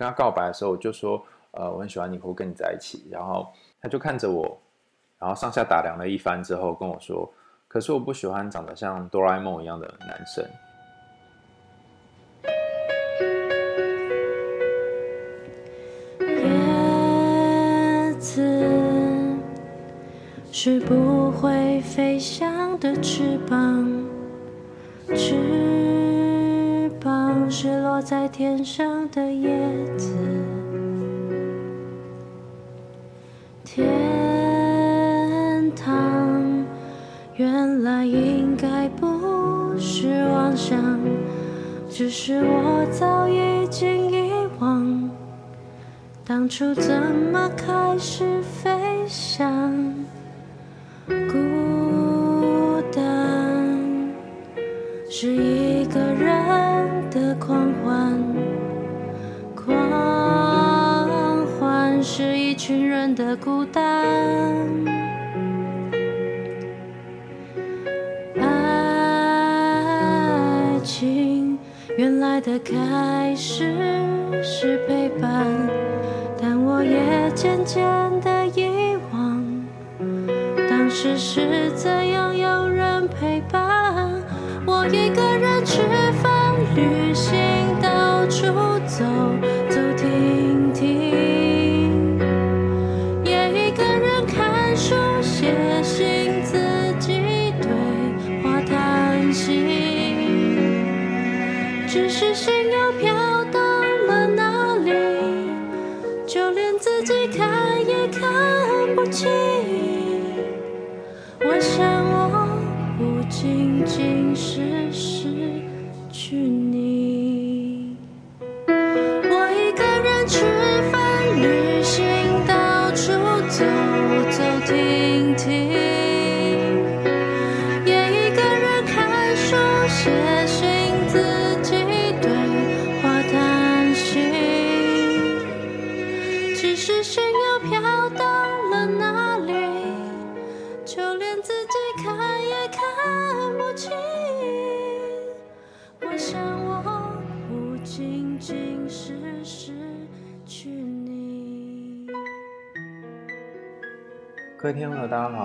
跟他告白的时候，我就说，呃，我很喜欢你，我跟你在一起。然后他就看着我，然后上下打量了一番之后跟我说，可是我不喜欢长得像哆啦 A 梦一样的男生。叶子是不会飞翔的翅膀，翅膀是落在天上的叶子。天堂原来应该不是妄想，只是我早已经遗忘，当初怎么开始飞翔。孤单是群人的孤单。爱情原来的开始是陪伴，但我也渐渐的遗忘。当时是怎样有人陪伴我，一个人吃饭、旅行、到处走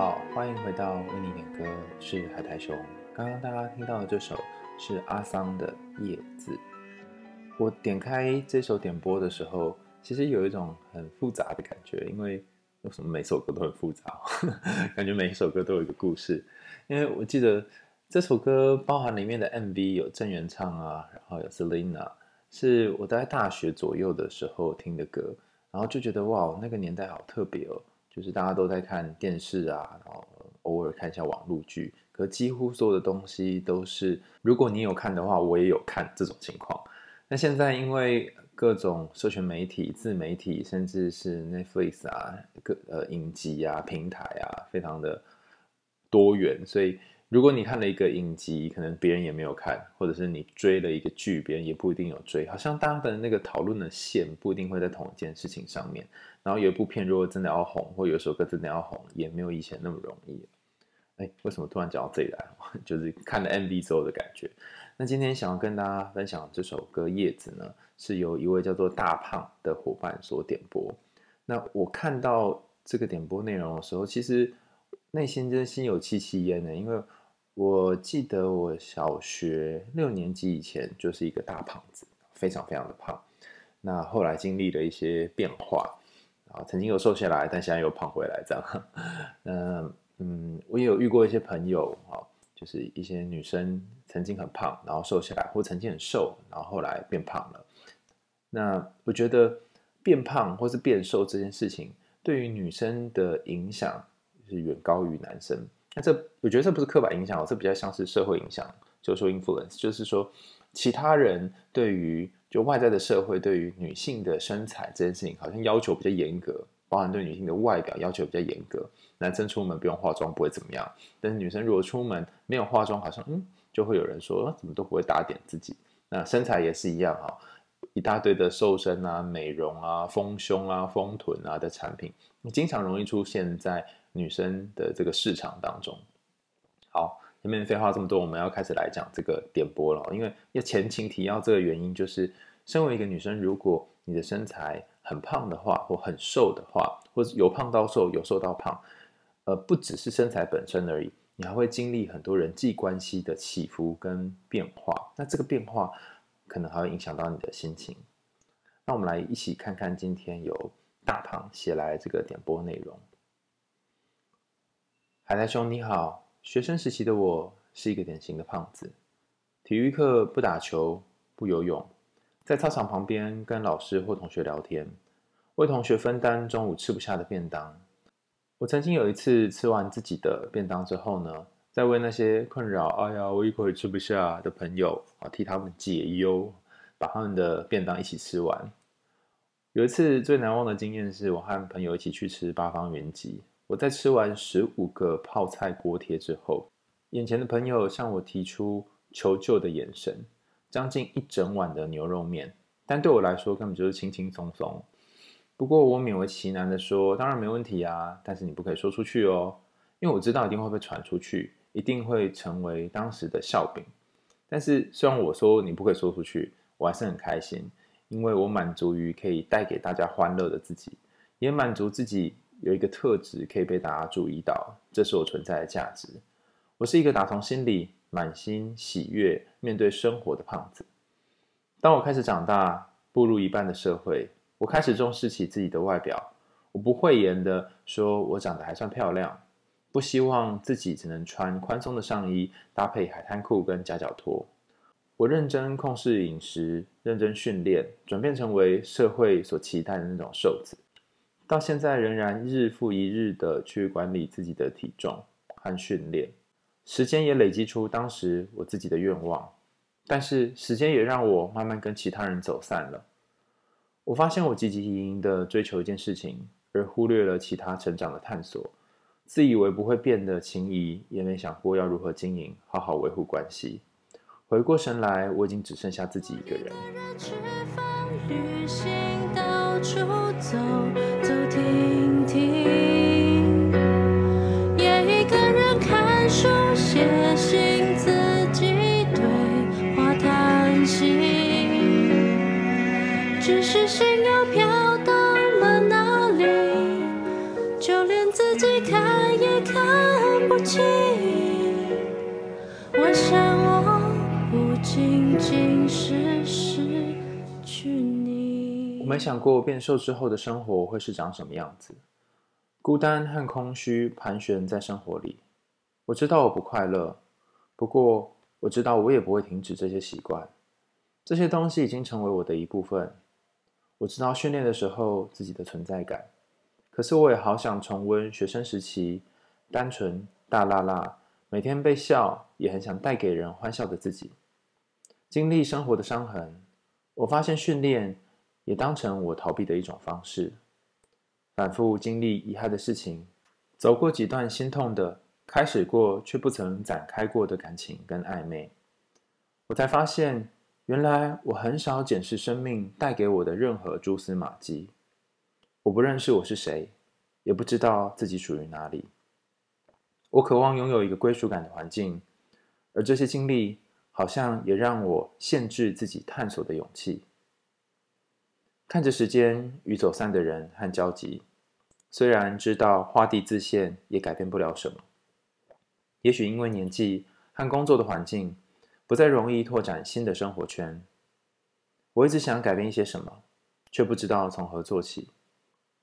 好，欢迎回到为你点歌，是海苔熊。刚刚大家听到的这首是阿桑的《叶子》。我点开这首点播的时候，其实有一种很复杂的感觉，因为。为什么每首歌都很复杂？感觉每一首歌都有一个故事。因为我记得这首歌包含里面的 MV 有郑元畅啊，然后有 Selina，是我在大学左右的时候听的歌，然后就觉得哇，那个年代好特别哦，就是大家都在看电视啊，然后偶尔看一下网络剧，可几乎所有的东西都是，如果你有看的话，我也有看这种情况。那现在因为各种社群媒体、自媒体，甚至是 Netflix 啊，各呃影集啊、平台啊，非常的多元。所以，如果你看了一个影集，可能别人也没有看，或者是你追了一个剧，别人也不一定有追。好像大家的那个讨论的线不一定会在同一件事情上面。然后有一部片如果真的要红，或有一首歌真的要红，也没有以前那么容易。哎，为什么突然讲到这里来？就是看了 MV 之后的感觉。那今天想要跟大家分享这首歌《叶子》呢，是由一位叫做大胖的伙伴所点播。那我看到这个点播内容的时候，其实内心真心有戚戚焉呢，因为我记得我小学六年级以前就是一个大胖子，非常非常的胖。那后来经历了一些变化，啊，曾经有瘦下来，但现在又胖回来，这样。那嗯，我也有遇过一些朋友啊，就是一些女生。曾经很胖，然后瘦下来，或曾经很瘦，然后后来变胖了。那我觉得变胖或是变瘦这件事情，对于女生的影响是远高于男生。那这我觉得这不是刻板印象，这比较像是社会影响，就是说 influence，就是说其他人对于就外在的社会对于女性的身材这件事情，好像要求比较严格，包含对女性的外表要求比较严格。男生出门不用化妆不会怎么样，但是女生如果出门没有化妆，好像嗯。就会有人说，怎么都不会打点自己。那身材也是一样哈，一大堆的瘦身啊、美容啊、丰胸啊、丰臀啊的产品，经常容易出现在女生的这个市场当中。好，前面废话这么多，我们要开始来讲这个点播了。因为要前情提要这个原因，就是身为一个女生，如果你的身材很胖的话，或很瘦的话，或者由胖到瘦，由瘦到胖，呃，不只是身材本身而已，你还会经历很多人际关系的起伏跟变化。那这个变化可能还会影响到你的心情。那我们来一起看看今天由大胖写来这个点播内容。海苔兄你好，学生时期的我是一个典型的胖子，体育课不打球，不游泳。在操场旁边跟老师或同学聊天，为同学分担中午吃不下的便当。我曾经有一次吃完自己的便当之后呢，在为那些困扰“哎呀，我一口也吃不下”的朋友啊，替他们解忧，把他们的便当一起吃完。有一次最难忘的经验是，我和朋友一起去吃八方云集。我在吃完十五个泡菜锅贴之后，眼前的朋友向我提出求救的眼神。将近一整碗的牛肉面，但对我来说根本就是轻轻松松。不过我勉为其难的说：“当然没问题啊，但是你不可以说出去哦，因为我知道一定会被传出去，一定会成为当时的笑柄。”但是虽然我说你不可以说出去，我还是很开心，因为我满足于可以带给大家欢乐的自己，也满足自己有一个特质可以被大家注意到，这是我存在的价值。我是一个打从心里。满心喜悦面对生活的胖子。当我开始长大，步入一半的社会，我开始重视起自己的外表。我不讳言的说，我长得还算漂亮。不希望自己只能穿宽松的上衣，搭配海滩裤跟夹脚拖。我认真控制饮食，认真训练，转变成为社会所期待的那种瘦子。到现在仍然日复一日的去管理自己的体重和训练。时间也累积出当时我自己的愿望，但是时间也让我慢慢跟其他人走散了。我发现我汲汲营营的追求一件事情，而忽略了其他成长的探索。自以为不会变的情谊，也没想过要如何经营，好好维护关系。回过神来，我已经只剩下自己一个人。到处走走停停，也一个人看书写信，自己对话谈心。只是心又飘到了哪里，就连自己看也看不清。我想，我不仅仅是。没想过变瘦之后的生活会是长什么样子，孤单和空虚盘旋在生活里。我知道我不快乐，不过我知道我也不会停止这些习惯。这些东西已经成为我的一部分。我知道训练的时候自己的存在感，可是我也好想重温学生时期单纯大辣辣，每天被笑，也很想带给人欢笑的自己。经历生活的伤痕，我发现训练。也当成我逃避的一种方式，反复经历遗憾的事情，走过几段心痛的、开始过却不曾展开过的感情跟暧昧，我才发现，原来我很少检视生命带给我的任何蛛丝马迹。我不认识我是谁，也不知道自己属于哪里。我渴望拥有一个归属感的环境，而这些经历好像也让我限制自己探索的勇气。看着时间与走散的人和交集，虽然知道画地自限也改变不了什么。也许因为年纪和工作的环境，不再容易拓展新的生活圈。我一直想改变一些什么，却不知道从何做起。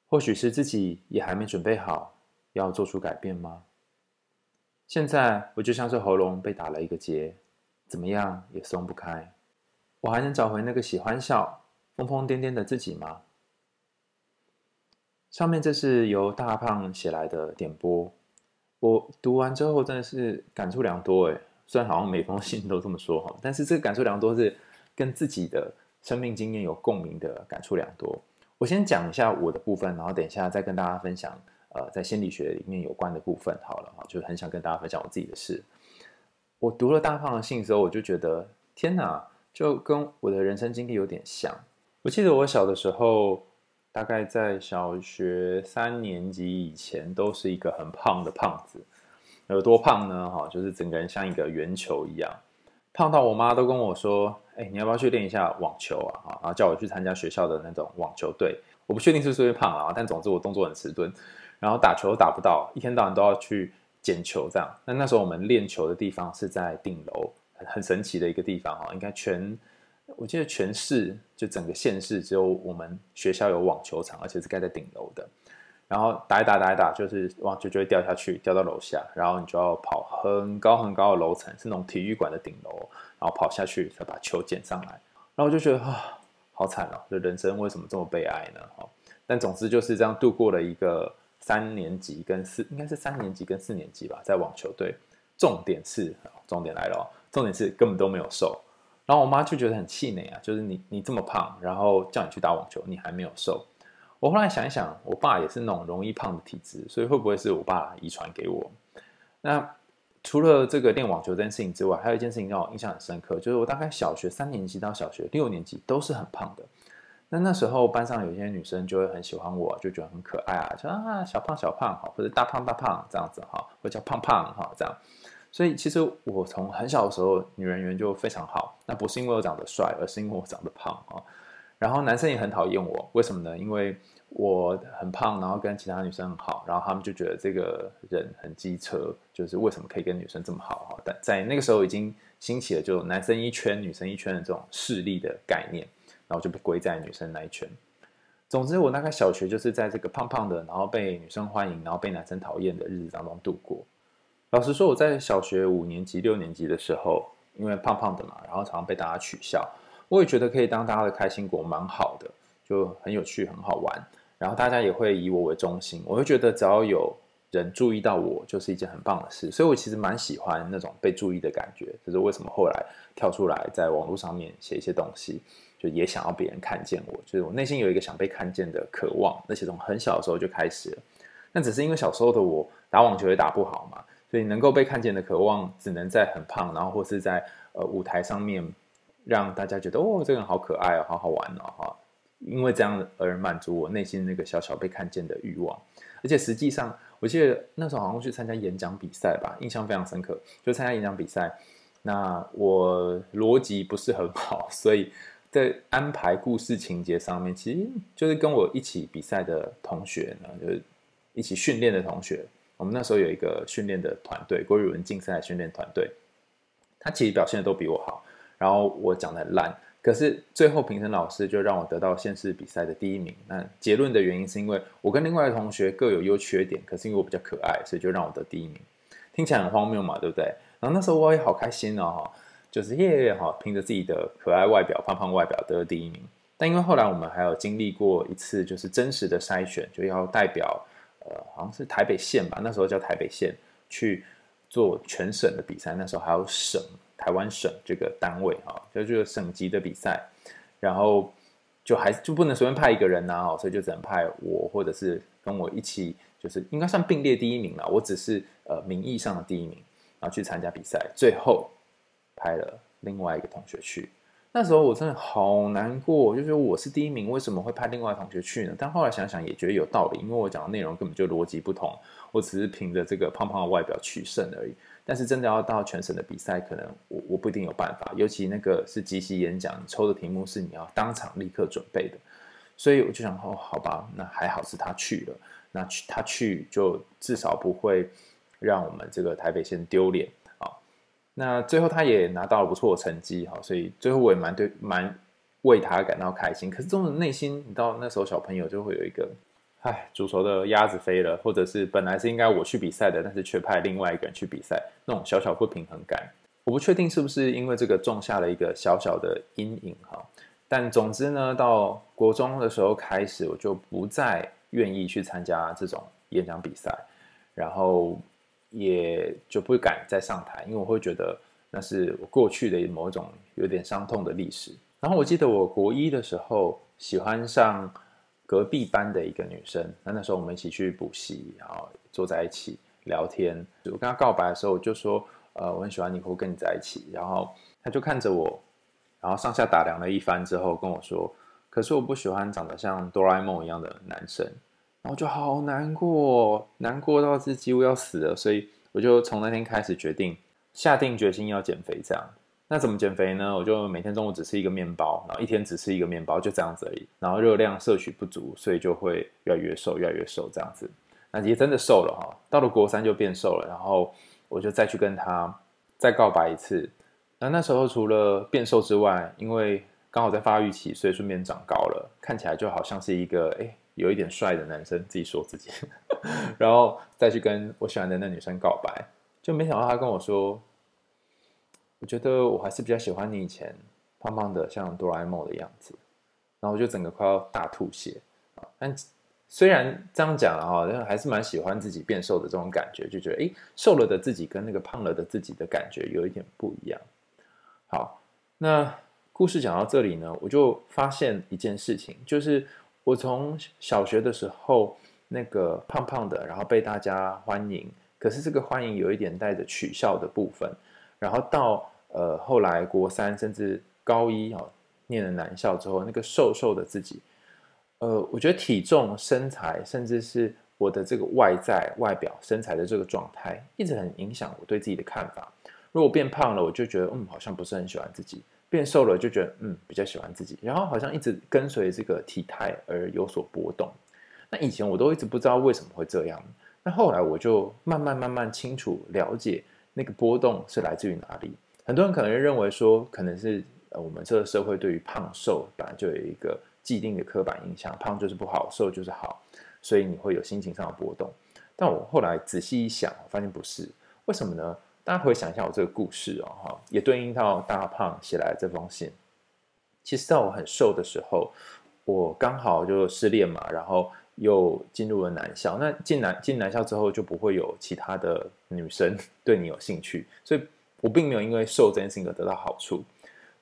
或许是自己也还没准备好要做出改变吗？现在我就像是喉咙被打了一个结，怎么样也松不开。我还能找回那个喜欢笑。疯疯癫癫的自己吗？上面这是由大胖写来的点播，我读完之后真的是感触良多诶。虽然好像每封信都这么说哈，但是这个感触良多是跟自己的生命经验有共鸣的感触良多。我先讲一下我的部分，然后等一下再跟大家分享呃在心理学里面有关的部分。好了哈，就很想跟大家分享我自己的事。我读了大胖的信之后，我就觉得天哪，就跟我的人生经历有点像。我记得我小的时候，大概在小学三年级以前，都是一个很胖的胖子。有多胖呢？哈，就是整个人像一个圆球一样，胖到我妈都跟我说：“哎，你要不要去练一下网球啊？哈，然后叫我去参加学校的那种网球队。我不确定是不是因为胖了啊，但总之我动作很迟钝，然后打球打不到，一天到晚都要去捡球这样。那那时候我们练球的地方是在顶楼，很神奇的一个地方哈，应该全。我记得全市就整个县市只有我们学校有网球场，而且是盖在顶楼的。然后打一打打一打，就是网球就会掉下去，掉到楼下，然后你就要跑很高很高的楼层，是那种体育馆的顶楼，然后跑下去才把球捡上来。然后我就觉得啊，好惨哦，这人生为什么这么悲哀呢？哈，但总之就是这样度过了一个三年级跟四，应该是三年级跟四年级吧，在网球队。重点是，重点来了，重点是根本都没有瘦。然后我妈就觉得很气馁啊，就是你你这么胖，然后叫你去打网球，你还没有瘦。我后来想一想，我爸也是那种容易胖的体质，所以会不会是我爸遗传给我？那除了这个练网球这件事情之外，还有一件事情让我印象很深刻，就是我大概小学三年级到小学六年级都是很胖的。那那时候班上有些女生就会很喜欢我，就觉得很可爱啊，就啊小胖小胖哈，或者大胖大胖这样子哈，或者叫胖胖哈这样。所以其实我从很小的时候，女人缘就非常好。那不是因为我长得帅，而是因为我长得胖啊。然后男生也很讨厌我，为什么呢？因为我很胖，然后跟其他女生很好，然后他们就觉得这个人很机车，就是为什么可以跟女生这么好哈？但在那个时候已经兴起了，就男生一圈，女生一圈的这种势力的概念，然后就被归在女生那一圈。总之，我大概小学就是在这个胖胖的，然后被女生欢迎，然后被男生讨厌的日子当中度过。老实说，我在小学五年级、六年级的时候，因为胖胖的嘛，然后常常被大家取笑。我也觉得可以当大家的开心果，蛮好的，就很有趣、很好玩。然后大家也会以我为中心，我会觉得只要有人注意到我，就是一件很棒的事。所以我其实蛮喜欢那种被注意的感觉。就是为什么后来跳出来在网络上面写一些东西，就也想要别人看见我。就是我内心有一个想被看见的渴望，那些从很小的时候就开始了。那只是因为小时候的我打网球也打不好嘛。所以能够被看见的渴望，只能在很胖，然后或是在呃舞台上面，让大家觉得哦，这个人好可爱哦，好好玩哦，哈，因为这样而满足我内心那个小小被看见的欲望。而且实际上，我记得那时候好像去参加演讲比赛吧，印象非常深刻。就参加演讲比赛，那我逻辑不是很好，所以在安排故事情节上面，其实就是跟我一起比赛的同学呢，就是一起训练的同学。我们那时候有一个训练的团队，国语文竞赛训练团队，他其实表现的都比我好，然后我讲的很烂，可是最后评审老师就让我得到县市比赛的第一名。那结论的原因是因为我跟另外的同学各有优缺点，可是因为我比较可爱，所以就让我得第一名。听起来很荒谬嘛，对不对？然后那时候我也好开心哦，就是耶哈，凭着自己的可爱外表、胖胖外表得了第一名。但因为后来我们还有经历过一次就是真实的筛选，就要代表。呃，好像是台北县吧，那时候叫台北县去做全省的比赛，那时候还有省台湾省这个单位啊，就这个省级的比赛，然后就还就不能随便派一个人呐，所以就只能派我或者是跟我一起，就是应该算并列第一名了，我只是呃名义上的第一名，然后去参加比赛，最后派了另外一个同学去。那时候我真的好难过，就觉得我是第一名，为什么会派另外同学去呢？但后来想想也觉得有道理，因为我讲的内容根本就逻辑不同，我只是凭着这个胖胖的外表取胜而已。但是真的要到全省的比赛，可能我我不一定有办法，尤其那个是即席演讲，抽的题目是你要当场立刻准备的，所以我就想，哦，好吧，那还好是他去了，那去他去就至少不会让我们这个台北县丢脸。那最后他也拿到了不错的成绩哈，所以最后我也蛮对蛮为他感到开心。可是这种内心，你到那时候小朋友就会有一个，唉，煮熟的鸭子飞了，或者是本来是应该我去比赛的，但是却派另外一个人去比赛，那种小小不平衡感。我不确定是不是因为这个种下了一个小小的阴影哈。但总之呢，到国中的时候开始，我就不再愿意去参加这种演讲比赛，然后。也就不敢再上台，因为我会觉得那是我过去的某种有点伤痛的历史。然后我记得我国一的时候喜欢上隔壁班的一个女生，那那时候我们一起去补习，然后坐在一起聊天。我跟她告白的时候，我就说：“呃，我很喜欢你，会跟你在一起。”然后她就看着我，然后上下打量了一番之后跟我说：“可是我不喜欢长得像哆啦 A 梦一样的男生。”然后就好难过，难过到是几乎要死了，所以我就从那天开始决定下定决心要减肥。这样，那怎么减肥呢？我就每天中午只吃一个面包，然后一天只吃一个面包，就这样子而已。然后热量摄取不足，所以就会越来越瘦，越来越瘦这样子。那也真的瘦了哈，到了国三就变瘦了。然后我就再去跟他再告白一次。那那时候除了变瘦之外，因为刚好在发育期，所以顺便长高了，看起来就好像是一个哎有一点帅的男生，自己说自己。然后再去跟我喜欢的那女生告白，就没想到他跟我说。我觉得我还是比较喜欢你以前胖胖的，像哆啦 A 梦的样子，然后我就整个快要大吐血。但虽然这样讲了哈，但还是蛮喜欢自己变瘦的这种感觉，就觉得诶，瘦了的自己跟那个胖了的自己的感觉有一点不一样。好，那故事讲到这里呢，我就发现一件事情，就是我从小学的时候那个胖胖的，然后被大家欢迎，可是这个欢迎有一点带着取笑的部分，然后到。呃，后来国三甚至高一哦，念了男校之后，那个瘦瘦的自己，呃，我觉得体重、身材，甚至是我的这个外在外表、身材的这个状态，一直很影响我对自己的看法。如果变胖了，我就觉得嗯，好像不是很喜欢自己；变瘦了，就觉得嗯，比较喜欢自己。然后好像一直跟随这个体态而有所波动。那以前我都一直不知道为什么会这样。那后来我就慢慢慢慢清楚了解那个波动是来自于哪里。很多人可能认为说，可能是我们这个社会对于胖瘦本来就有一个既定的刻板印象，胖就是不好，瘦就是好，所以你会有心情上的波动。但我后来仔细一想，我发现不是，为什么呢？大家回想一下我这个故事哦，哈，也对应到大胖写来的这封信。其实在我很瘦的时候，我刚好就失恋嘛，然后又进入了男校。那进男进男校之后，就不会有其他的女生 对你有兴趣，所以。我并没有因为瘦这件事情而得到好处。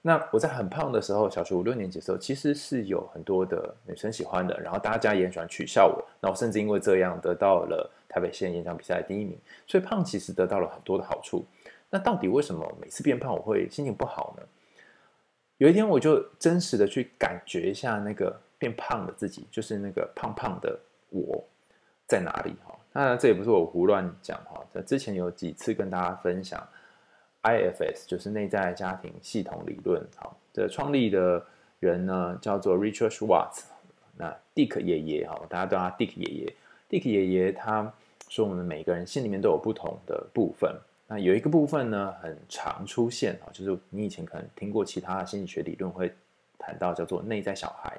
那我在很胖的时候，小学五六年级的时候，其实是有很多的女生喜欢的，然后大家也很喜欢取笑我。那我甚至因为这样得到了台北县演讲比赛第一名。所以胖其实得到了很多的好处。那到底为什么每次变胖我会心情不好呢？有一天我就真实的去感觉一下那个变胖的自己，就是那个胖胖的我在哪里哈？那这也不是我胡乱讲哈，在之前有几次跟大家分享。IFS 就是内在家庭系统理论，好，这创立的人呢叫做 Richard Schwartz，那 Dick 爷爷，哈，大家都叫他 Dick 爷爷。Dick 爷爷他说，我们每个人心里面都有不同的部分，那有一个部分呢很常出现，啊，就是你以前可能听过其他心理学理论会谈到叫做内在小孩。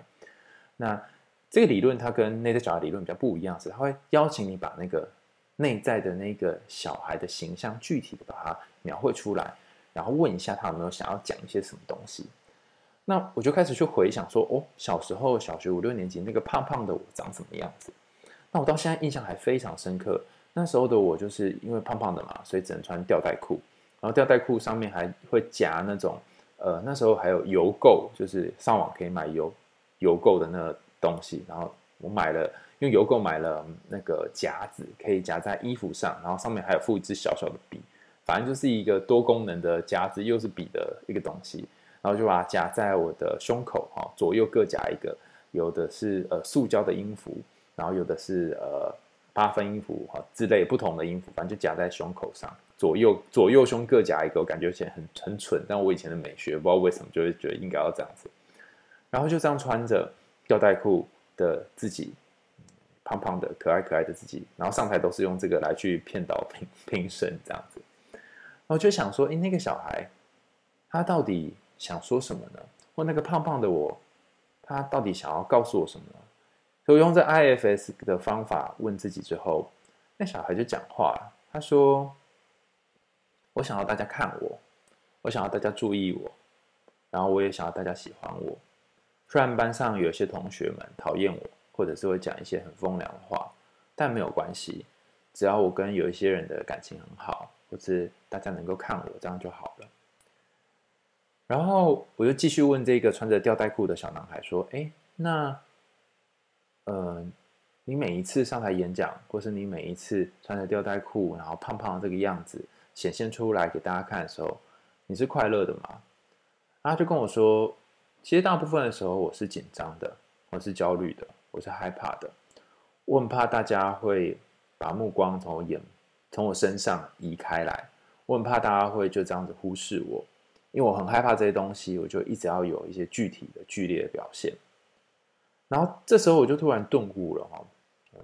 那这个理论它跟内在小孩理论比较不一样，是它会邀请你把那个。内在的那个小孩的形象，具体的把它描绘出来，然后问一下他有没有想要讲一些什么东西。那我就开始去回想说，哦，小时候小学五六年级那个胖胖的我长什么样子？那我到现在印象还非常深刻。那时候的我就是因为胖胖的嘛，所以只能穿吊带裤，然后吊带裤上面还会夹那种，呃，那时候还有邮购，就是上网可以买邮邮购的那个东西，然后我买了。用邮购买了那个夹子，可以夹在衣服上，然后上面还有附一支小小的笔，反正就是一个多功能的夹子，又是笔的一个东西，然后就把它夹在我的胸口，哈，左右各夹一个，有的是呃塑胶的音符，然后有的是呃八分音符，哈之类不同的音符，反正就夹在胸口上，左右左右胸各夹一个，我感觉起来很很蠢，但我以前的美学不知道为什么就会觉得应该要这样子，然后就这样穿着吊带裤的自己。胖胖的、可爱可爱的自己，然后上台都是用这个来去骗导评评审这样子，然后就想说，诶，那个小孩他到底想说什么呢？或那个胖胖的我，他到底想要告诉我什么呢？所以用这 IFS 的方法问自己之后，那小孩就讲话了，他说：“我想要大家看我，我想要大家注意我，然后我也想要大家喜欢我。虽然班上有些同学们讨厌我。”或者是会讲一些很风凉话，但没有关系，只要我跟有一些人的感情很好，或是大家能够看我，这样就好了。然后我就继续问这个穿着吊带裤的小男孩说：“哎，那，呃，你每一次上台演讲，或是你每一次穿着吊带裤，然后胖胖这个样子显现出来给大家看的时候，你是快乐的吗？”他就跟我说：“其实大部分的时候我是紧张的，我是焦虑的。”我是害怕的，我很怕大家会把目光从我眼、从我身上移开来，我很怕大家会就这样子忽视我，因为我很害怕这些东西，我就一直要有一些具体的剧烈的表现。然后这时候我就突然顿悟了哈，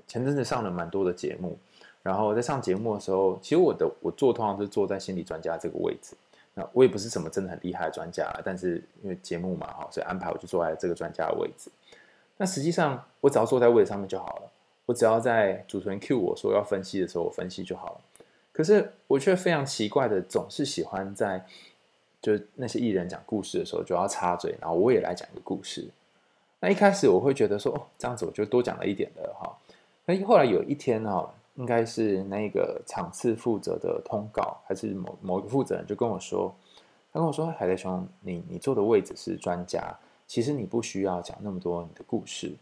前阵子上了蛮多的节目，然后在上节目的时候，其实我的我坐通常是坐在心理专家这个位置。那我也不是什么真的很厉害的专家，但是因为节目嘛哈，所以安排我就坐在这个专家的位置。那实际上我只要坐在位置上面就好了，我只要在主持人 cue 我说要分析的时候，我分析就好了。可是我却非常奇怪的，总是喜欢在。就那些艺人讲故事的时候，就要插嘴，然后我也来讲一个故事。那一开始我会觉得说，哦，这样子我就多讲了一点的哈。那后来有一天哈，应该是那个场次负责的通告，还是某某个负责人就跟我说，他跟我说，海苔兄，你你坐的位置是专家，其实你不需要讲那么多你的故事，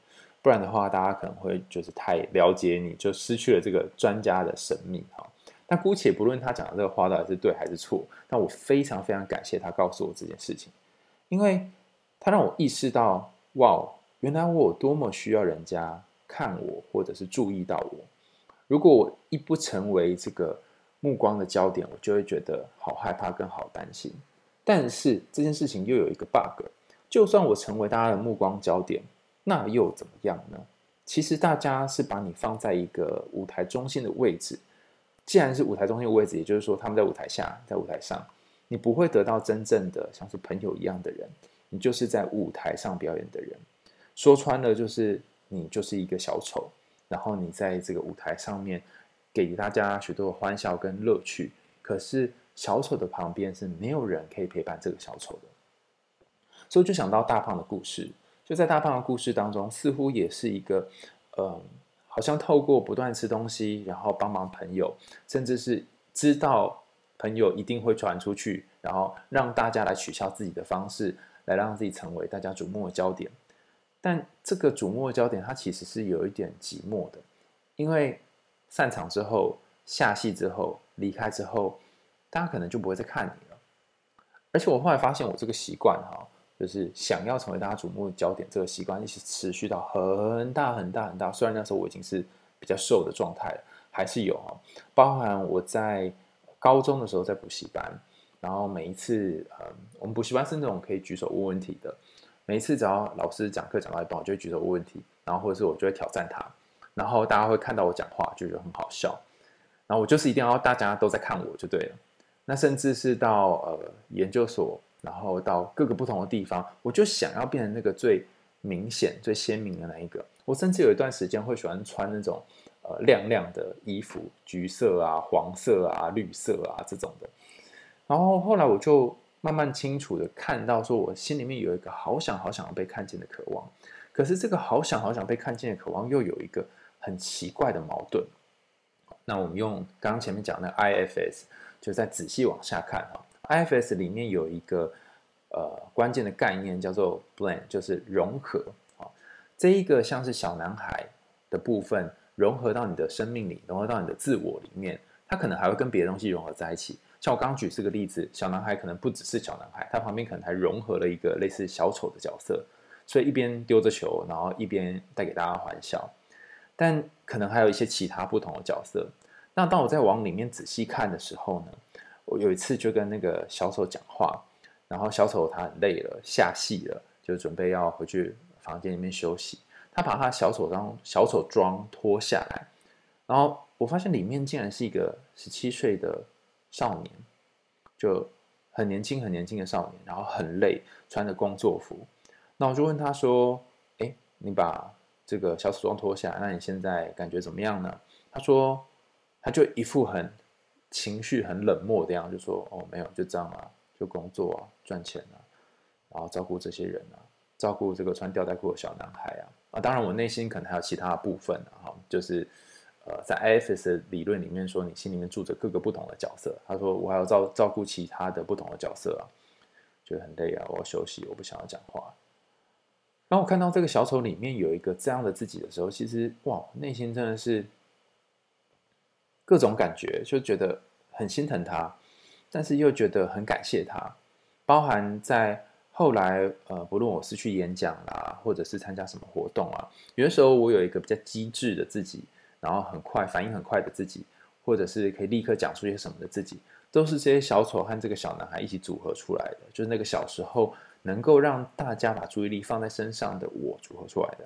不然的话，大家可能会就是太了解你，就失去了这个专家的神秘哈。但姑且不论他讲的这个话到底是对还是错，但我非常非常感谢他告诉我这件事情，因为他让我意识到，哇，原来我有多么需要人家看我或者是注意到我。如果我一不成为这个目光的焦点，我就会觉得好害怕跟好担心。但是这件事情又有一个 bug，就算我成为大家的目光焦点，那又怎么样呢？其实大家是把你放在一个舞台中心的位置。既然是舞台中心的位置，也就是说他们在舞台下，在舞台上，你不会得到真正的像是朋友一样的人，你就是在舞台上表演的人。说穿了，就是你就是一个小丑，然后你在这个舞台上面给大家许多的欢笑跟乐趣。可是小丑的旁边是没有人可以陪伴这个小丑的，所以就想到大胖的故事，就在大胖的故事当中，似乎也是一个，嗯。好像透过不断吃东西，然后帮忙朋友，甚至是知道朋友一定会传出去，然后让大家来取笑自己的方式，来让自己成为大家瞩目的焦点。但这个瞩目的焦点，它其实是有一点寂寞的，因为散场之后、下戏之后、离开之后，大家可能就不会再看你了。而且我后来发现，我这个习惯哈。就是想要成为大家瞩目的焦点，这个习惯一直持续到很大很大很大。虽然那时候我已经是比较瘦的状态了，还是有啊。包含我在高中的时候在补习班，然后每一次，嗯，我们补习班是那种可以举手问问题的。每一次只要老师讲课讲到一半，我就会举手问问题，然后或者是我就会挑战他，然后大家会看到我讲话就觉得很好笑。然后我就是一定要大家都在看我就对了。那甚至是到呃研究所。然后到各个不同的地方，我就想要变成那个最明显、最鲜明的那一个。我甚至有一段时间会喜欢穿那种呃亮亮的衣服，橘色啊、黄色啊、绿色啊这种的。然后后来我就慢慢清楚的看到，说我心里面有一个好想好想要被看见的渴望。可是这个好想好想被看见的渴望，又有一个很奇怪的矛盾。那我们用刚刚前面讲的 IFS，就再仔细往下看哈。IFS 里面有一个呃关键的概念叫做 blend，就是融合啊。这一个像是小男孩的部分融合到你的生命里，融合到你的自我里面，它可能还会跟别的东西融合在一起。像我刚刚举这个例子，小男孩可能不只是小男孩，他旁边可能还融合了一个类似小丑的角色，所以一边丢着球，然后一边带给大家欢笑。但可能还有一些其他不同的角色。那当我在往里面仔细看的时候呢，我有一次就跟那个小丑讲话，然后小丑他很累了，下戏了，就准备要回去房间里面休息。他把他小丑装小丑装脱下来，然后我发现里面竟然是一个十七岁的少年，就很年轻很年轻的少年，然后很累，穿着工作服。那我就问他说：“哎，你把这个小丑装脱下来，那你现在感觉怎么样呢？”他说：“他就一副很。”情绪很冷漠的样，就说：“哦，没有，就这样啊，就工作啊，赚钱啊，然后照顾这些人啊，照顾这个穿吊带裤的小男孩啊啊！当然，我内心可能还有其他的部分啊，就是呃，在 IFS 的理论里面说，你心里面住着各个不同的角色。他说，我还要照照顾其他的不同的角色啊，觉得很累啊，我要休息，我不想要讲话。当我看到这个小丑里面有一个这样的自己的时候，其实哇，内心真的是。”各种感觉，就觉得很心疼他，但是又觉得很感谢他。包含在后来，呃，不论我是去演讲啦，或者是参加什么活动啊，有的时候我有一个比较机智的自己，然后很快反应很快的自己，或者是可以立刻讲出些什么的自己，都是这些小丑和这个小男孩一起组合出来的，就是那个小时候能够让大家把注意力放在身上的我组合出来的。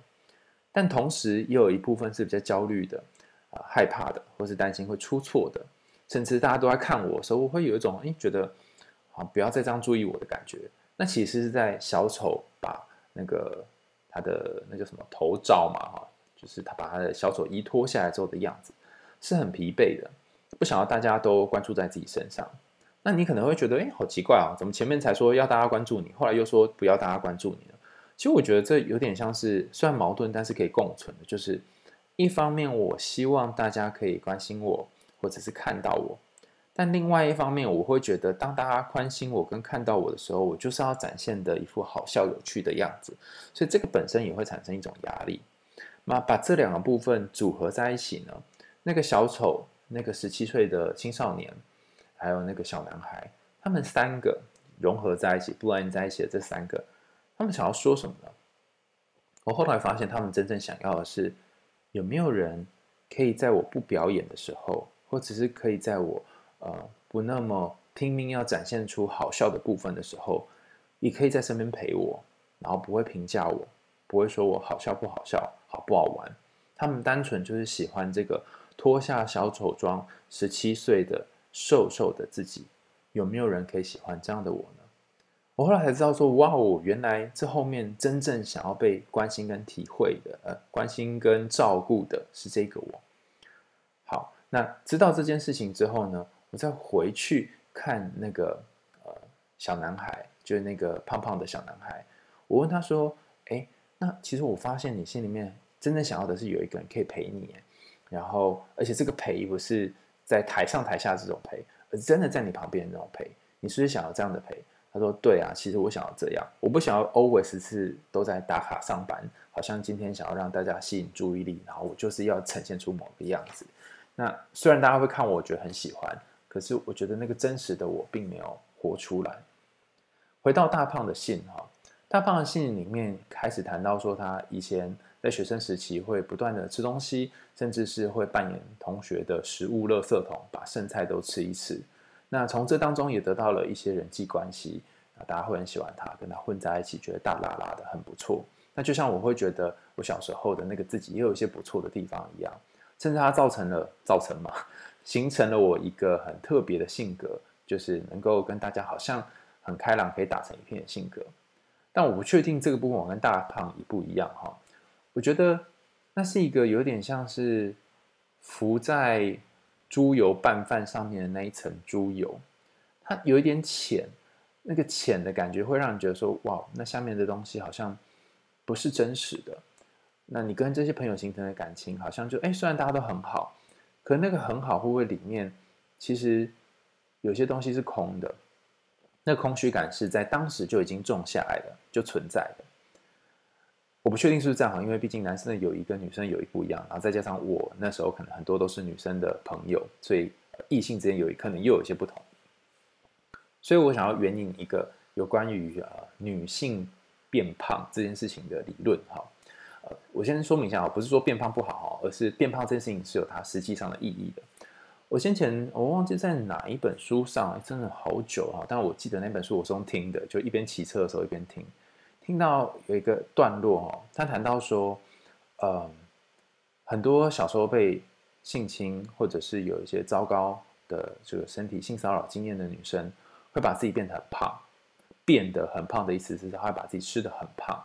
但同时也有一部分是比较焦虑的，呃，害怕的，或是担心会出错的，甚至大家都在看我的时候，我会有一种哎，觉得啊，不要再这样注意我的感觉。那其实是在小丑把那个他的那叫什么头罩嘛，哈，就是他把他的小丑衣脱下来之后的样子，是很疲惫的。不想要大家都关注在自己身上，那你可能会觉得，哎，好奇怪啊，怎么前面才说要大家关注你，后来又说不要大家关注你了？其实我觉得这有点像是虽然矛盾，但是可以共存的。就是一方面，我希望大家可以关心我，或者是看到我；但另外一方面，我会觉得，当大家关心我跟看到我的时候，我就是要展现的一副好笑有趣的样子，所以这个本身也会产生一种压力。那把这两个部分组合在一起呢，那个小丑。那个十七岁的青少年，还有那个小男孩，他们三个融合在一起，blend 在一起的这三个，他们想要说什么呢？我后来发现，他们真正想要的是，有没有人可以在我不表演的时候，或者是可以在我呃不那么拼命要展现出好笑的部分的时候，也可以在身边陪我，然后不会评价我，不会说我好笑不好笑，好不好玩。他们单纯就是喜欢这个。脱下小丑装，十七岁的瘦瘦的自己，有没有人可以喜欢这样的我呢？我后来才知道说，哇哦，原来这后面真正想要被关心跟体会的，呃，关心跟照顾的是这个我。好，那知道这件事情之后呢，我再回去看那个呃小男孩，就是那个胖胖的小男孩，我问他说，哎，那其实我发现你心里面真正想要的是有一个人可以陪你。然后，而且这个陪不是在台上台下这种陪，而是真的在你旁边那种陪。你是不是想要这样的陪？他说：“对啊，其实我想要这样，我不想要 always 是都在打卡上班，好像今天想要让大家吸引注意力，然后我就是要呈现出某个样子。那虽然大家会看我，我觉得很喜欢，可是我觉得那个真实的我并没有活出来。回到大胖的信哈，大胖的信里面开始谈到说他以前。”在学生时期，会不断的吃东西，甚至是会扮演同学的食物垃圾桶，把剩菜都吃一吃。那从这当中也得到了一些人际关系，大家会很喜欢他，跟他混在一起，觉得大喇喇的很不错。那就像我会觉得我小时候的那个自己也有一些不错的地方一样，甚至它造成了造成嘛，形成了我一个很特别的性格，就是能够跟大家好像很开朗，可以打成一片的性格。但我不确定这个部分我跟大胖一不一样哈。我觉得那是一个有点像是浮在猪油拌饭上面的那一层猪油，它有一点浅，那个浅的感觉会让你觉得说，哇，那下面的东西好像不是真实的。那你跟这些朋友形成的感情，好像就哎，虽然大家都很好，可那个很好会不会里面其实有些东西是空的？那空虚感是在当时就已经种下来了，就存在的。我不确定是不是这样，因为毕竟男生的友谊跟女生的友谊不一样，然后再加上我那时候可能很多都是女生的朋友，所以异性之间友谊可能又有一些不同。所以我想要援引一个有关于呃女性变胖这件事情的理论哈。呃，我先说明一下啊，不是说变胖不好哈，而是变胖这件事情是有它实际上的意义的。我先前我忘记在哪一本书上，真的好久哈，但我记得那本书我是用听的，就一边骑车的时候一边听。听到有一个段落哦，他谈到说，呃，很多小时候被性侵或者是有一些糟糕的这个身体性骚扰经验的女生，会把自己变得很胖，变得很胖的意思是她会把自己吃得很胖。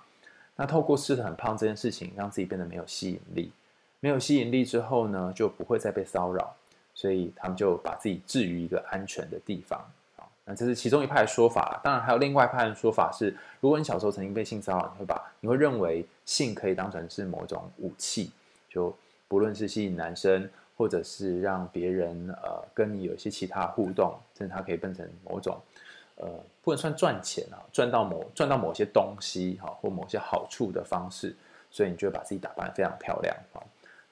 那透过吃得很胖这件事情，让自己变得没有吸引力，没有吸引力之后呢，就不会再被骚扰，所以他们就把自己置于一个安全的地方。那这是其中一派的说法，当然还有另外一派的说法是，如果你小时候曾经被性骚扰，你会把你会认为性可以当成是某种武器，就不论是吸引男生，或者是让别人呃跟你有一些其他互动，甚至它可以变成某种呃不能算赚钱啊，赚到某赚到某些东西哈，或某些好处的方式，所以你就会把自己打扮得非常漂亮啊。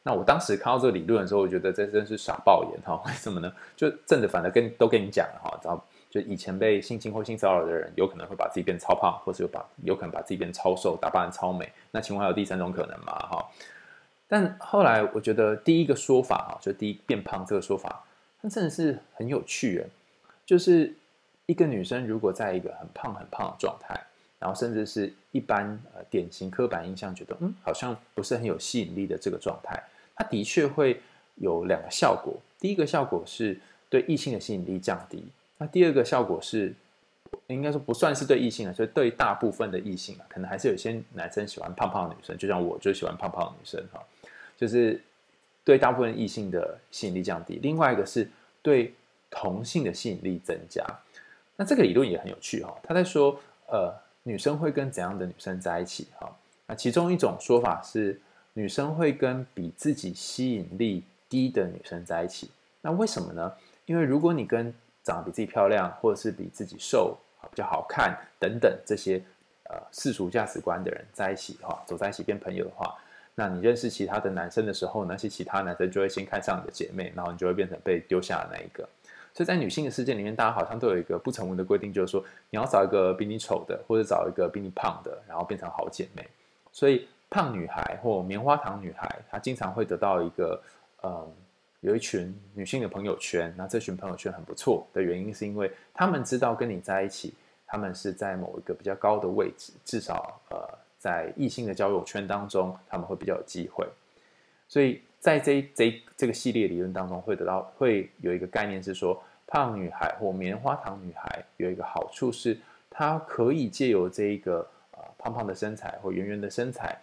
那我当时看到这个理论的时候，我觉得这真是傻爆眼哈，为什么呢？就正着反的跟都跟你讲了哈，知道。就以前被性侵或性骚扰的人，有可能会把自己变超胖，或者有把有可能把自己变超瘦，打扮超美。那请问还有第三种可能吗？哈，但后来我觉得第一个说法哈，就第一变胖这个说法，它真的是很有趣诶。就是一个女生如果在一个很胖很胖的状态，然后甚至是一般呃典型刻板印象觉得嗯好像不是很有吸引力的这个状态，它的确会有两个效果。第一个效果是对异性的吸引力降低，那第二个效果是。应该说不算是对异性的，所以对大部分的异性啊，可能还是有些男生喜欢胖胖的女生，就像我就喜欢胖胖的女生哈，就是对大部分异性的吸引力降低。另外一个是对同性的吸引力增加。那这个理论也很有趣哈，他在说呃女生会跟怎样的女生在一起哈？那其中一种说法是女生会跟比自己吸引力低的女生在一起。那为什么呢？因为如果你跟长得比自己漂亮，或者是比自己瘦，比较好看等等这些呃世俗价值观的人在一起的话，走在一起变朋友的话，那你认识其他的男生的时候，那些其他男生就会先看上你的姐妹，然后你就会变成被丢下的那一个。所以在女性的世界里面，大家好像都有一个不成文的规定，就是说你要找一个比你丑的，或者找一个比你胖的，然后变成好姐妹。所以胖女孩或棉花糖女孩，她经常会得到一个呃。有一群女性的朋友圈，那这群朋友圈很不错的原因，是因为他们知道跟你在一起，他们是在某一个比较高的位置，至少呃，在异性的交友圈当中，他们会比较有机会。所以在这这这个系列理论当中，会得到会有一个概念是说，胖女孩或棉花糖女孩有一个好处是，她可以借由这一个呃胖胖的身材或圆圆的身材，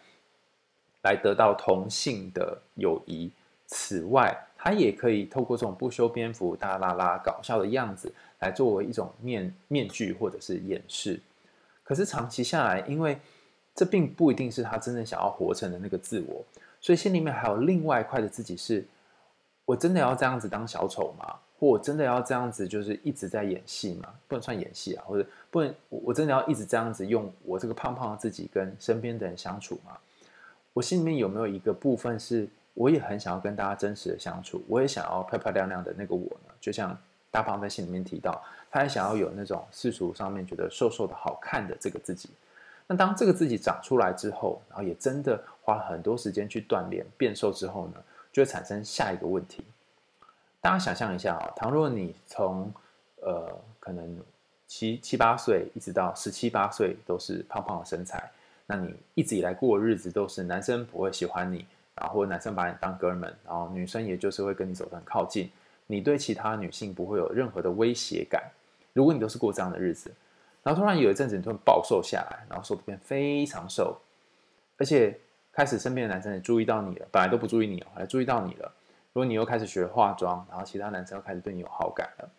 来得到同性的友谊。此外，他也可以透过这种不修边幅、大啦啦搞笑的样子，来作为一种面面具或者是掩饰。可是长期下来，因为这并不一定是他真正想要活成的那个自我，所以心里面还有另外一块的自己是：我真的要这样子当小丑吗？或我真的要这样子就是一直在演戏吗？不能算演戏啊，或者不能，我真的要一直这样子用我这个胖胖的自己跟身边的人相处吗？我心里面有没有一个部分是？我也很想要跟大家真实的相处，我也想要漂漂亮亮的那个我呢，就像大胖在信里面提到，他也想要有那种世俗上面觉得瘦瘦的好看的这个自己。那当这个自己长出来之后，然后也真的花很多时间去锻炼变瘦之后呢，就会产生下一个问题。大家想象一下啊，倘若你从呃可能七七八岁一直到十七八岁都是胖胖的身材，那你一直以来过的日子都是男生不会喜欢你。啊或者男生把你当哥们，然后女生也就是会跟你走得很靠近，你对其他女性不会有任何的威胁感。如果你都是过这样的日子，然后突然有一阵子你突然暴瘦下来，然后瘦得变非常瘦，而且开始身边的男生也注意到你了，本来都不注意你哦，还注意到你了。如果你又开始学化妆，然后其他男生又开始对你有好感了，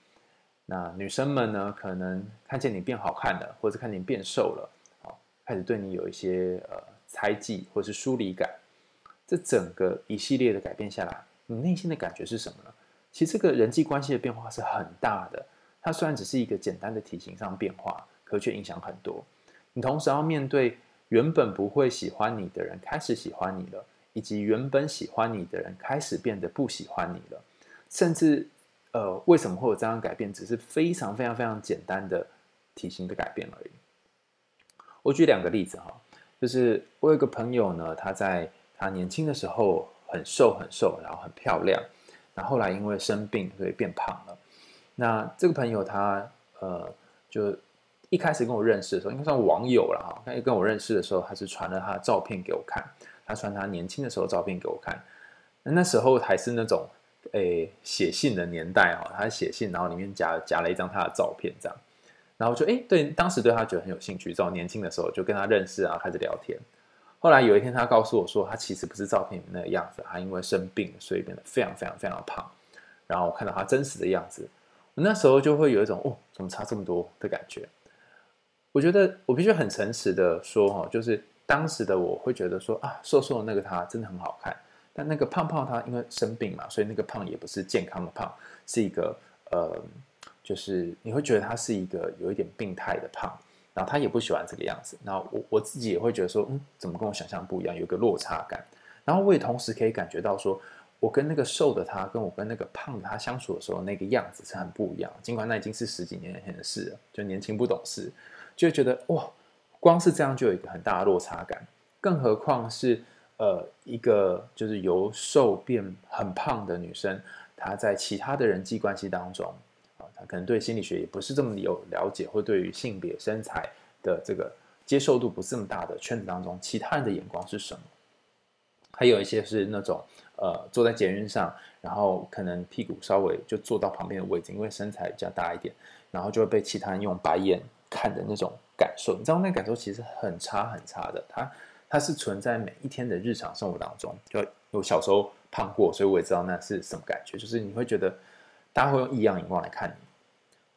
那女生们呢，可能看见你变好看了，或者看见你变瘦了，好开始对你有一些呃猜忌或是疏离感。这整个一系列的改变下来，你内心的感觉是什么呢？其实这个人际关系的变化是很大的。它虽然只是一个简单的体型上变化，可却影响很多。你同时要面对原本不会喜欢你的人开始喜欢你了，以及原本喜欢你的人开始变得不喜欢你了。甚至，呃，为什么会有这样改变？只是非常非常非常简单的体型的改变而已。我举两个例子哈，就是我有个朋友呢，他在。他年轻的时候很瘦很瘦，然后很漂亮。那后来因为生病，所以变胖了。那这个朋友他呃，就一开始跟我认识的时候，应该算网友了哈。他一跟我认识的时候，他是传了他的照片给我看。他传他年轻的时候照片给我看。那时候还是那种诶写信的年代哈，他写信，然后里面夹夹了一张他的照片这样。然后就诶对，当时对他觉得很有兴趣，在我年轻的时候就跟他认识啊，开始聊天。后来有一天，他告诉我说，他其实不是照片里面那个样子，他因为生病，所以变得非常非常非常的胖。然后我看到他真实的样子，我那时候就会有一种哦，怎么差这么多的感觉。我觉得我必须很诚实的说哈，就是当时的我会觉得说啊，瘦瘦的那个他真的很好看，但那个胖胖他因为生病嘛，所以那个胖也不是健康的胖，是一个呃，就是你会觉得他是一个有一点病态的胖。然后他也不喜欢这个样子，然后我我自己也会觉得说，嗯，怎么跟我想象不一样，有个落差感。然后我也同时可以感觉到说，我跟那个瘦的他，跟我跟那个胖的他相处的时候，那个样子是很不一样。尽管那已经是十几年前的事了，就年轻不懂事，就觉得哇，光是这样就有一个很大的落差感。更何况是呃一个就是由瘦变很胖的女生，她在其他的人际关系当中。可能对心理学也不是这么有了解，或对于性别身材的这个接受度不是这么大的圈子当中，其他人的眼光是什么？还有一些是那种呃坐在捷运上，然后可能屁股稍微就坐到旁边的位置，因为身材比较大一点，然后就会被其他人用白眼看的那种感受，你知道那感受其实很差很差的，它它是存在每一天的日常生活当中。就我小时候胖过，所以我也知道那是什么感觉，就是你会觉得大家会用异样眼光来看你。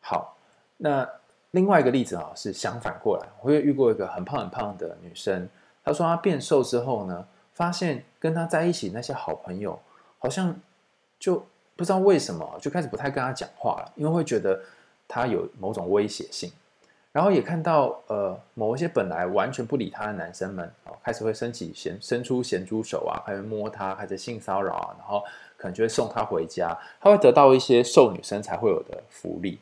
好，那另外一个例子啊，是相反过来，我也遇过一个很胖很胖的女生，她说她变瘦之后呢，发现跟她在一起那些好朋友，好像就不知道为什么就开始不太跟她讲话了，因为会觉得她有某种威胁性。然后也看到呃某一些本来完全不理她的男生们哦，开始会伸起伸伸出咸猪手啊，开始摸她，开始性骚扰啊，然后可能就会送她回家，她会得到一些瘦女生才会有的福利。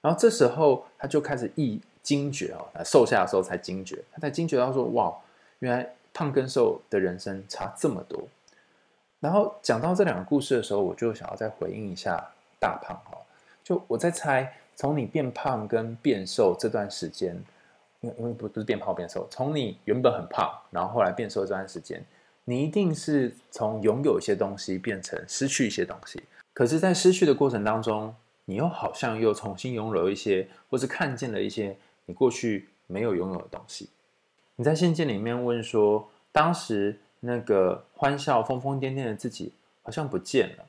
然后这时候他就开始一惊觉哦，瘦下的时候才惊觉，他才惊觉到说哇，原来胖跟瘦的人生差这么多。然后讲到这两个故事的时候，我就想要再回应一下大胖哈，就我在猜。从你变胖跟变瘦这段时间，因为因为不不是变胖变瘦，从你原本很胖，然后后来变瘦这段时间，你一定是从拥有一些东西变成失去一些东西。可是，在失去的过程当中，你又好像又重新拥有一些，或是看见了一些你过去没有拥有的东西。你在信件里面问说，当时那个欢笑疯疯癫癫的自己好像不见了，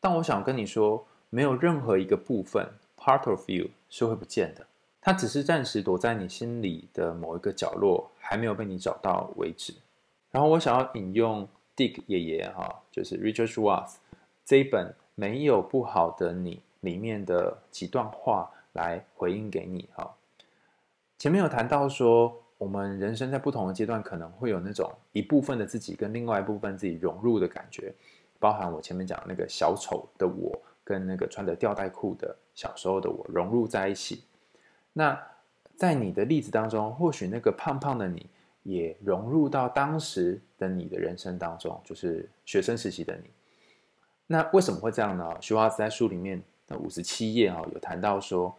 但我想跟你说，没有任何一个部分。Part of you 是会不见的，它只是暂时躲在你心里的某一个角落，还没有被你找到为止。然后我想要引用 Dick 爷爷哈，就是 Richard Schwartz 这一本《没有不好的你》里面的几段话来回应给你哈。前面有谈到说，我们人生在不同的阶段，可能会有那种一部分的自己跟另外一部分自己融入的感觉，包含我前面讲那个小丑的我。跟那个穿着吊带裤的小时候的我融入在一起。那在你的例子当中，或许那个胖胖的你也融入到当时的你的人生当中，就是学生时期的你。那为什么会这样呢？徐华子在书里面那五十七页啊，有谈到说，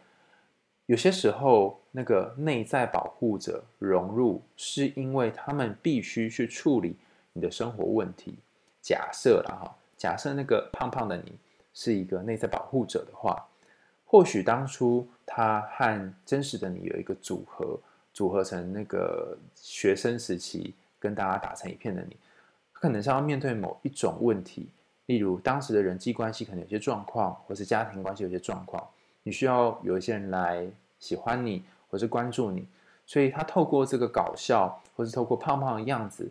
有些时候那个内在保护者融入，是因为他们必须去处理你的生活问题。假设了哈，假设那个胖胖的你。是一个内在保护者的话，或许当初他和真实的你有一个组合，组合成那个学生时期跟大家打成一片的你，可能是要面对某一种问题，例如当时的人际关系可能有些状况，或是家庭关系有些状况，你需要有一些人来喜欢你，或是关注你，所以他透过这个搞笑，或是透过胖胖的样子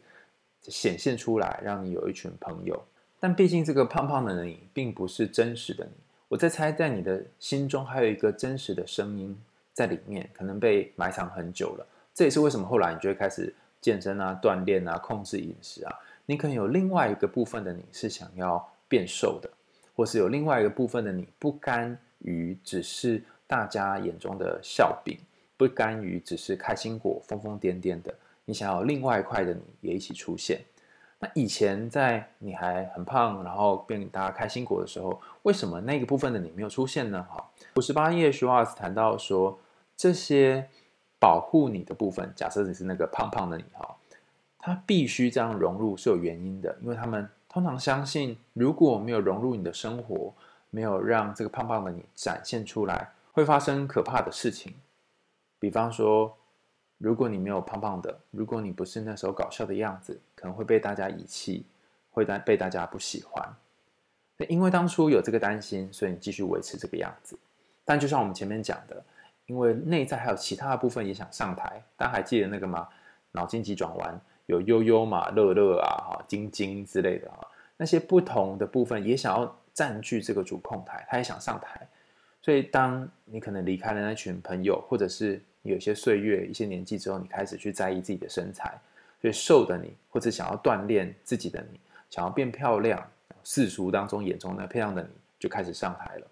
显现出来，让你有一群朋友。但毕竟这个胖胖的你并不是真实的你，我在猜，在你的心中还有一个真实的声音在里面，可能被埋藏很久了。这也是为什么后来你就会开始健身啊、锻炼啊、控制饮食啊。你可能有另外一个部分的你是想要变瘦的，或是有另外一个部分的你不甘于只是大家眼中的笑柄，不甘于只是开心果、疯疯癫癫的。你想要另外一块的你也一起出现。那以前在你还很胖，然后变大家开心果的时候，为什么那个部分的你没有出现呢？哈，五十八页徐华斯谈到说，这些保护你的部分，假设你是那个胖胖的你哈，他必须这样融入是有原因的，因为他们通常相信，如果没有融入你的生活，没有让这个胖胖的你展现出来，会发生可怕的事情，比方说。如果你没有胖胖的，如果你不是那时候搞笑的样子，可能会被大家遗弃，会被大家不喜欢。因为当初有这个担心，所以你继续维持这个样子。但就像我们前面讲的，因为内在还有其他的部分也想上台，大家还记得那个吗？脑筋急转弯有悠悠嘛、乐乐啊、哈、晶晶之类的哈，那些不同的部分也想要占据这个主控台，他也想上台。所以当你可能离开了那群朋友，或者是有些岁月、一些年纪之后，你开始去在意自己的身材，所以瘦的你，或者想要锻炼自己的你，想要变漂亮，世俗当中眼中那漂亮的你，就开始上台了。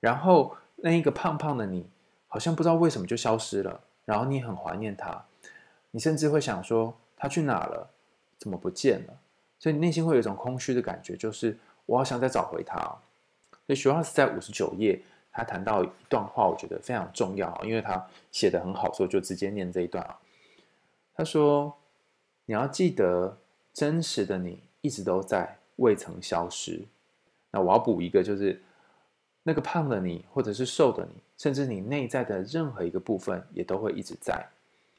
然后那一个胖胖的你，好像不知道为什么就消失了。然后你很怀念他，你甚至会想说他去哪了？怎么不见了？所以你内心会有一种空虚的感觉，就是我好想再找回他。所以徐老师在五十九页，他谈到一段话，我觉得非常重要，因为他写得很好，所以就直接念这一段啊。他说：“你要记得，真实的你一直都在，未曾消失。”那我要补一个，就是那个胖的你，或者是瘦的你，甚至你内在的任何一个部分，也都会一直在。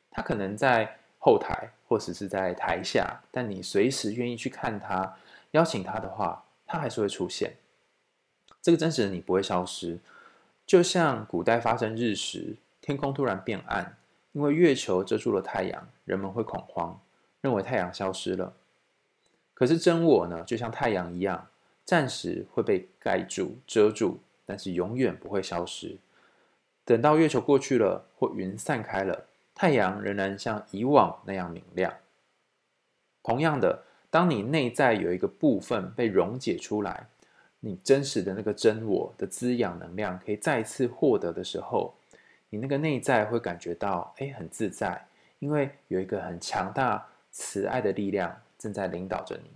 他可能在后台，或者是在台下，但你随时愿意去看他，邀请他的话，他还是会出现。这个真实的你不会消失。就像古代发生日食，天空突然变暗，因为月球遮住了太阳，人们会恐慌，认为太阳消失了。可是真我呢，就像太阳一样，暂时会被盖住、遮住，但是永远不会消失。等到月球过去了，或云散开了，太阳仍然像以往那样明亮。同样的，当你内在有一个部分被溶解出来，你真实的那个真我的滋养能量可以再次获得的时候，你那个内在会感觉到哎，很自在，因为有一个很强大慈爱的力量正在领导着你。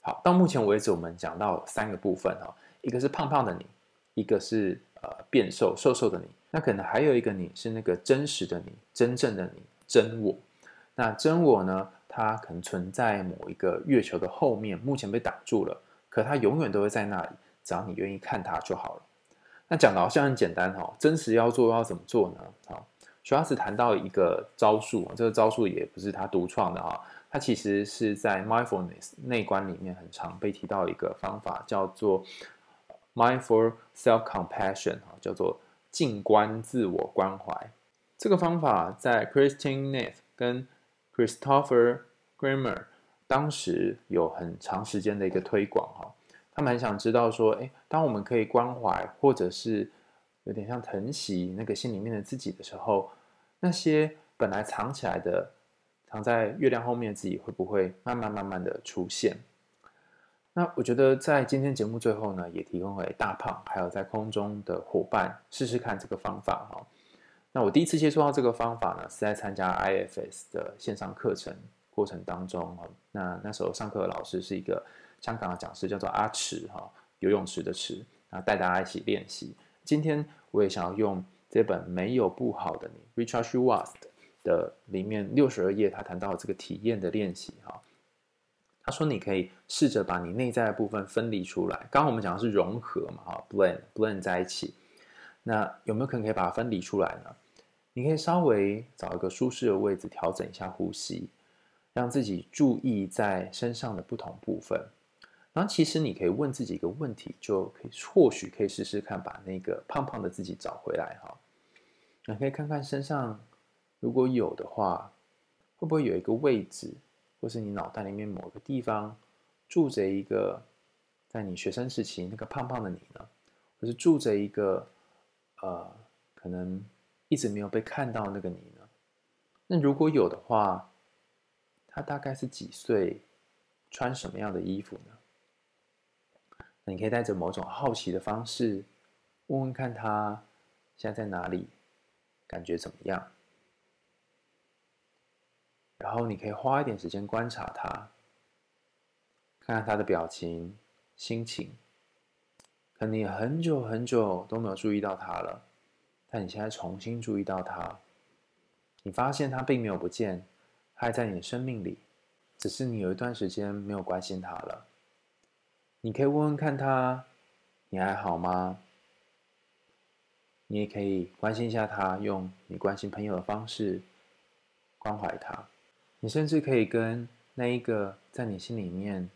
好，到目前为止我们讲到三个部分哦，一个是胖胖的你，一个是呃变瘦瘦瘦的你，那可能还有一个你是那个真实的你，真正的你，真我。那真我呢，它可能存在某一个月球的后面，目前被挡住了。可它永远都会在那里，只要你愿意看它就好了。那讲的好像很简单哈，真实要做要怎么做呢？好，徐老师谈到一个招数，这个招数也不是他独创的啊，它其实是在 mindfulness 内观里面很常被提到一个方法，叫做 mindful self compassion 哈，叫做静观自我关怀。这个方法在 Kristin Neff 跟 Christopher Kramer 当时有很长时间的一个推广哈，他们很想知道说，诶，当我们可以关怀或者是有点像疼惜那个心里面的自己的时候，那些本来藏起来的、藏在月亮后面的自己，会不会慢慢慢慢的出现？那我觉得在今天节目最后呢，也提供给大胖还有在空中的伙伴试试看这个方法哈。那我第一次接触到这个方法呢，是在参加 IFS 的线上课程。过程当中哈，那那时候上课的老师是一个香港的讲师，叫做阿池哈，游泳池的池，然后带大家一起练习。今天我也想要用这本《没有不好的你》（Richard s c h w a r t 的里面六十二页，他谈到这个体验的练习哈。他说你可以试着把你内在的部分分离出来。刚刚我们讲的是融合嘛，哈，blend blend 在一起。那有没有可能可以把它分离出来呢？你可以稍微找一个舒适的位置，调整一下呼吸。让自己注意在身上的不同部分，然后其实你可以问自己一个问题，就可以或许可以试试看，把那个胖胖的自己找回来哈。你可以看看身上如果有的话，会不会有一个位置，或是你脑袋里面某个地方住着一个在你学生时期那个胖胖的你呢？或是住着一个呃，可能一直没有被看到那个你呢？那如果有的话，他大概是几岁？穿什么样的衣服呢？你可以带着某种好奇的方式，问问看他现在在哪里，感觉怎么样？然后你可以花一点时间观察他，看看他的表情、心情。可能你很久很久都没有注意到他了，但你现在重新注意到他，你发现他并没有不见。他还在你的生命里，只是你有一段时间没有关心他了。你可以问问看他，你还好吗？你也可以关心一下他，用你关心朋友的方式关怀他。你甚至可以跟那一个在你心里面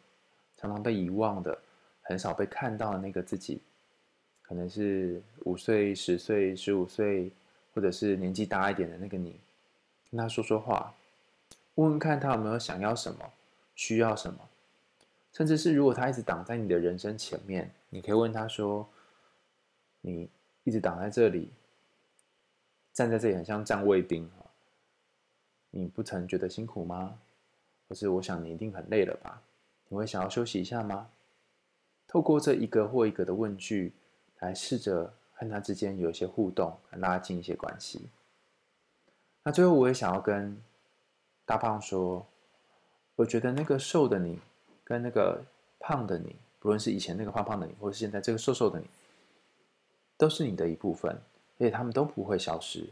常常被遗忘的、很少被看到的那个自己，可能是五岁、十岁、十五岁，或者是年纪大一点的那个你，跟他说说话。问问看他有没有想要什么，需要什么，甚至是如果他一直挡在你的人生前面，你可以问他说：“你一直挡在这里，站在这里很像站卫兵，你不曾觉得辛苦吗？或是我想你一定很累了吧？你会想要休息一下吗？”透过这一个或一个的问句，来试着和他之间有一些互动，拉近一些关系。那最后，我也想要跟。大胖说：“我觉得那个瘦的你，跟那个胖的你，不论是以前那个胖胖的你，或是现在这个瘦瘦的你，都是你的一部分，而且他们都不会消失，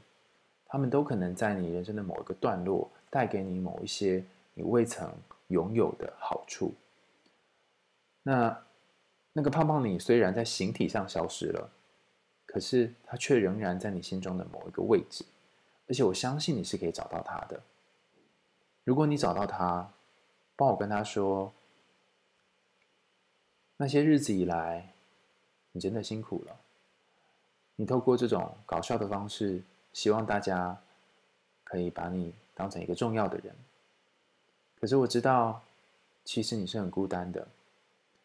他们都可能在你人生的某一个段落带给你某一些你未曾拥有的好处。那那个胖胖你虽然在形体上消失了，可是他却仍然在你心中的某一个位置，而且我相信你是可以找到他的。如果你找到他，帮我跟他说，那些日子以来，你真的辛苦了。你透过这种搞笑的方式，希望大家可以把你当成一个重要的人。可是我知道，其实你是很孤单的。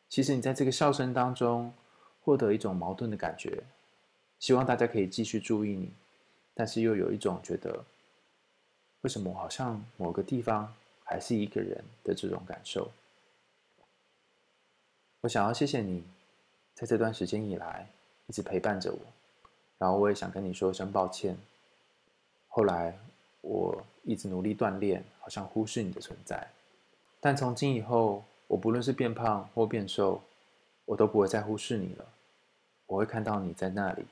其实你在这个笑声当中获得一种矛盾的感觉，希望大家可以继续注意你，但是又有一种觉得，为什么我好像某个地方还是一个人的这种感受。我想要谢谢你，在这段时间以来一直陪伴着我。然后我也想跟你说声抱歉。后来我一直努力锻炼，好像忽视你的存在。但从今以后，我不论是变胖或变瘦，我都不会再忽视你了。我会看到你在那里，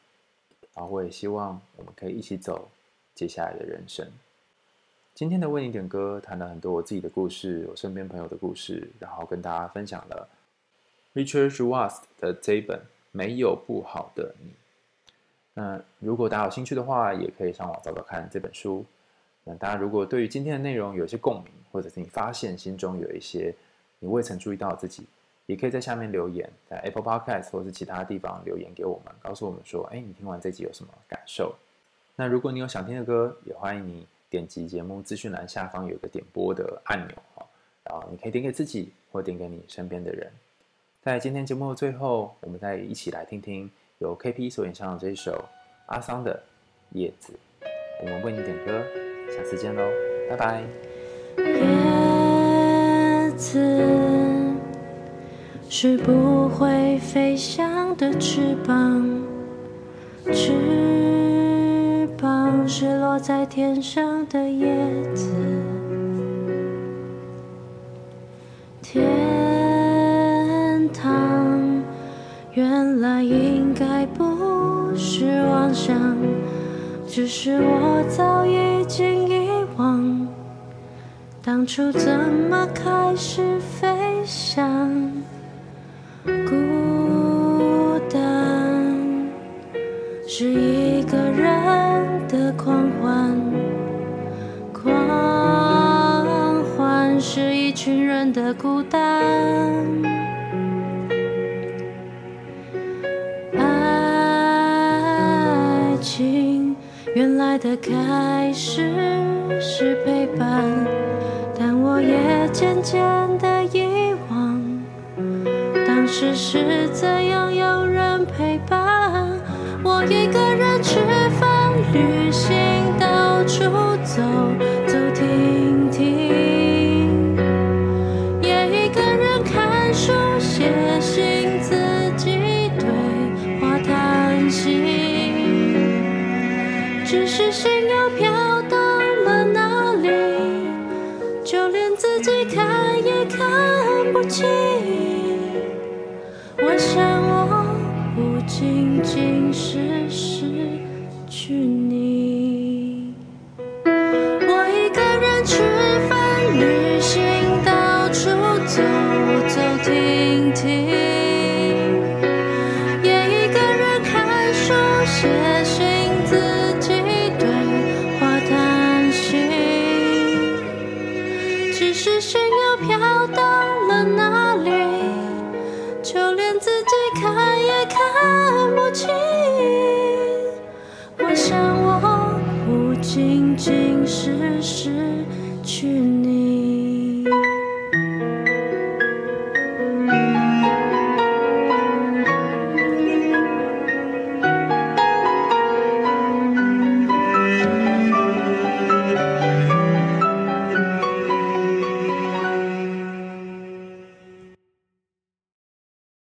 然后我也希望我们可以一起走接下来的人生。今天的为你点歌谈了很多我自己的故事，我身边朋友的故事，然后跟大家分享了 Richard Schwartz 的这一本《没有不好的你》。那如果大家有兴趣的话，也可以上网找找看这本书。那大家如果对于今天的内容有一些共鸣，或者是你发现心中有一些你未曾注意到的自己，也可以在下面留言，在 Apple Podcast 或是其他地方留言给我们，告诉我们说，哎，你听完这集有什么感受？那如果你有想听的歌，也欢迎你点击节目资讯栏下方有个点播的按钮哈，然后你可以点给自己，或点给你身边的人。在今天节目的最后，我们再一起来听听。由 KP 所演唱的这一首阿桑的《叶子》，我们为你点歌，下次见喽，拜拜。叶子是不会飞翔的翅膀，翅膀是落在天上的叶子。天堂原来应该不想，只是我早已经遗忘，当初怎么开始飞翔？孤单是一个人的狂欢，狂欢是一群人的孤单。爱的开始是陪伴，但我也渐渐的遗忘，当时是怎样有人陪伴。我一个人吃饭、旅行、到处走看不清。我想我不仅仅